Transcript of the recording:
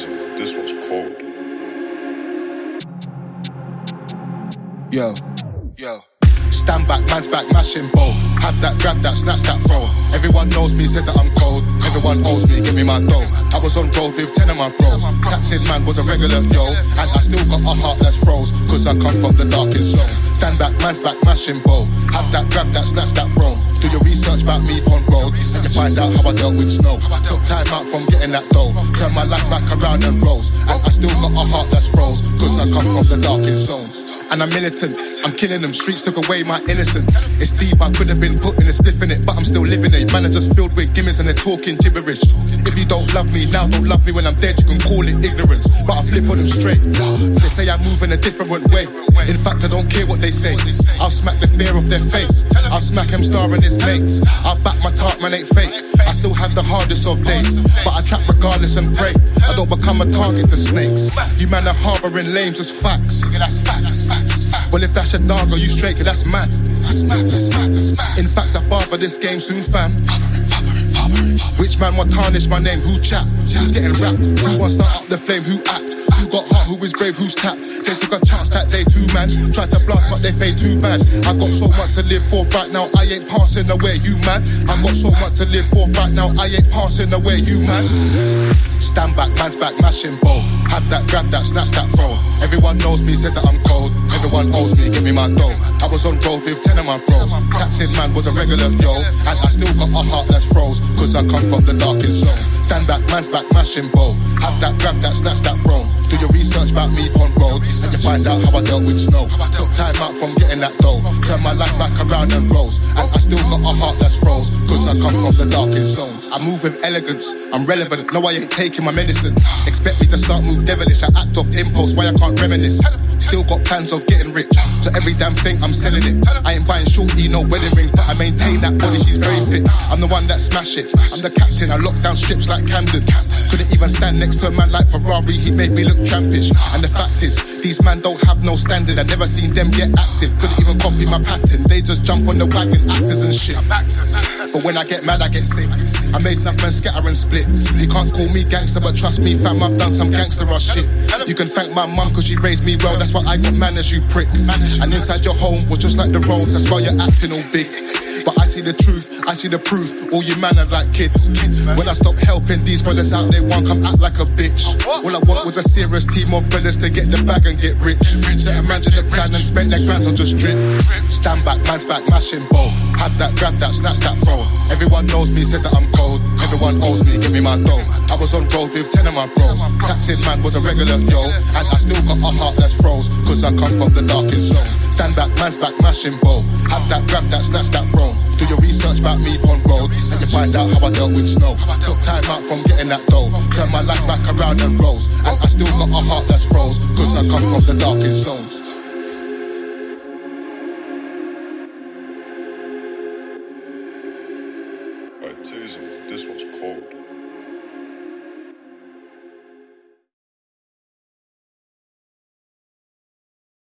Tazo, this one's cold. Yo, yo. Stand back, man's back, mashing both. Have that, grab that, snatch that, throw. Everyone knows me, says that I'm cold. Everyone owes me, give me my dough. I was on road with 10 of my bros. Taxing man was a regular yo. And I still got a heart that's froze. Cause I come from the darkest zone. Back, man's back, mashing both. Have that, grab that, snatch that, throw. Do your research about me on road. You find out how I dealt with snow. Took time out from getting that dough. Turn my life back around and rose. And I still got a heart that's froze. Cause I come from the darkest zones. And I'm militant. I'm killing them. Streets took away my innocence. It's deep. I could have been putting a spliff in it, but I'm still living it. Man, are just filled with gimmicks and they're talking gibberish. If you don't love me now, don't love me when I'm dead. You can call it ignorance, but I flip on them straight. They say I move in a different way. In fact, I don't care what they say. I'll smack the fear off their face. I'll smack him star and his mates. I'll back my talk, man ain't fake. I still have the hardest of days, but I trap regardless and pray. I don't become a target to snakes. You man are harboring lames as facts. Yeah, that's facts, that's facts, that's facts. Well, if that's your dog, are you straight? 'Cause that's mad. That's mad, that's mad, that's mad. In fact, I father this game soon, fam. Which man want tarnish my name? Who chat? Who's getting wrapped? Who wants to up the flame? Who act? Who got heart? Who is brave? Who's tapped? Blast, they too bad. I got so much to live for right now. I ain't passing away, you man. I got so much to live for right now. I ain't passing away, you man. Stand back, man's back, mashing both. Have that, grab that, snatch that, throw. Everyone knows me, says that I'm cold. Everyone owes me, give me my dough. I was on road with 10 of my bros. Taxing man was a regular yo. And I still got a heart that's froze. Cause I come from the darkest zone. Stand back, man's back, mashing both. Have that, grab that, snatch that, throw. Do your research about me on road. And you find out how I dealt with snow. Took time out from getting that dough. Turn my life back around and rose. And I still got a heart that's froze. Cause I come from the darkest zones. I move with elegance. I'm relevant. No, I ain't taking my medicine. Expect me to start move devilish. I act off impulse. Why I can't reminisce. Still got plans of getting rich. So every damn thing I'm selling it. I ain't buying shorty, no wedding ring. But I maintain that body, she's very fit. I'm the one that smash it. I'm the captain. I lock down strips like Camden. Couldn't even stand next to a man like Ferrari. He made me look trampish. And the fact is, these man don't have no standard. I never seen them get active. Couldn't even copy my pattern. They just jump on the wagon, actors and shit. But when I get mad, I get sick. I made enough men scatter and split. You can't call me gangster, but trust me, fam, I've done some gangster rush shit. You can thank my mum cause she raised me well. That's why I got manners, you prick. And inside your home was just like the roads. That's why you're acting all big. But I see the truth, I see the proof. All you man are like kids. When I stop helping these brothers out, they won't come act like a bitch. All I want was a serious team of brothers to get the bag and get rich. So imagine the plan and spend their grands on just drip. Stand back, man's back, mashing both. Have that, grab that, snatch that, throw. Everyone knows me, says that I'm cold. Everyone owes me, give me my dough. I was on road with 10 of my bros. Taxing man was a regular yo. And I still got a heart that's froze. Cause I come from the darkest zone. Stand back, man's back, mashing both. Have that, grab that, snatch that, throw. Do your research about me on road. And you find out how I dealt with snow. Took time out from getting that dough. Turn my life back around and rose. And I still got a heart that's froze. Cause I come from the darkest zones. Alright,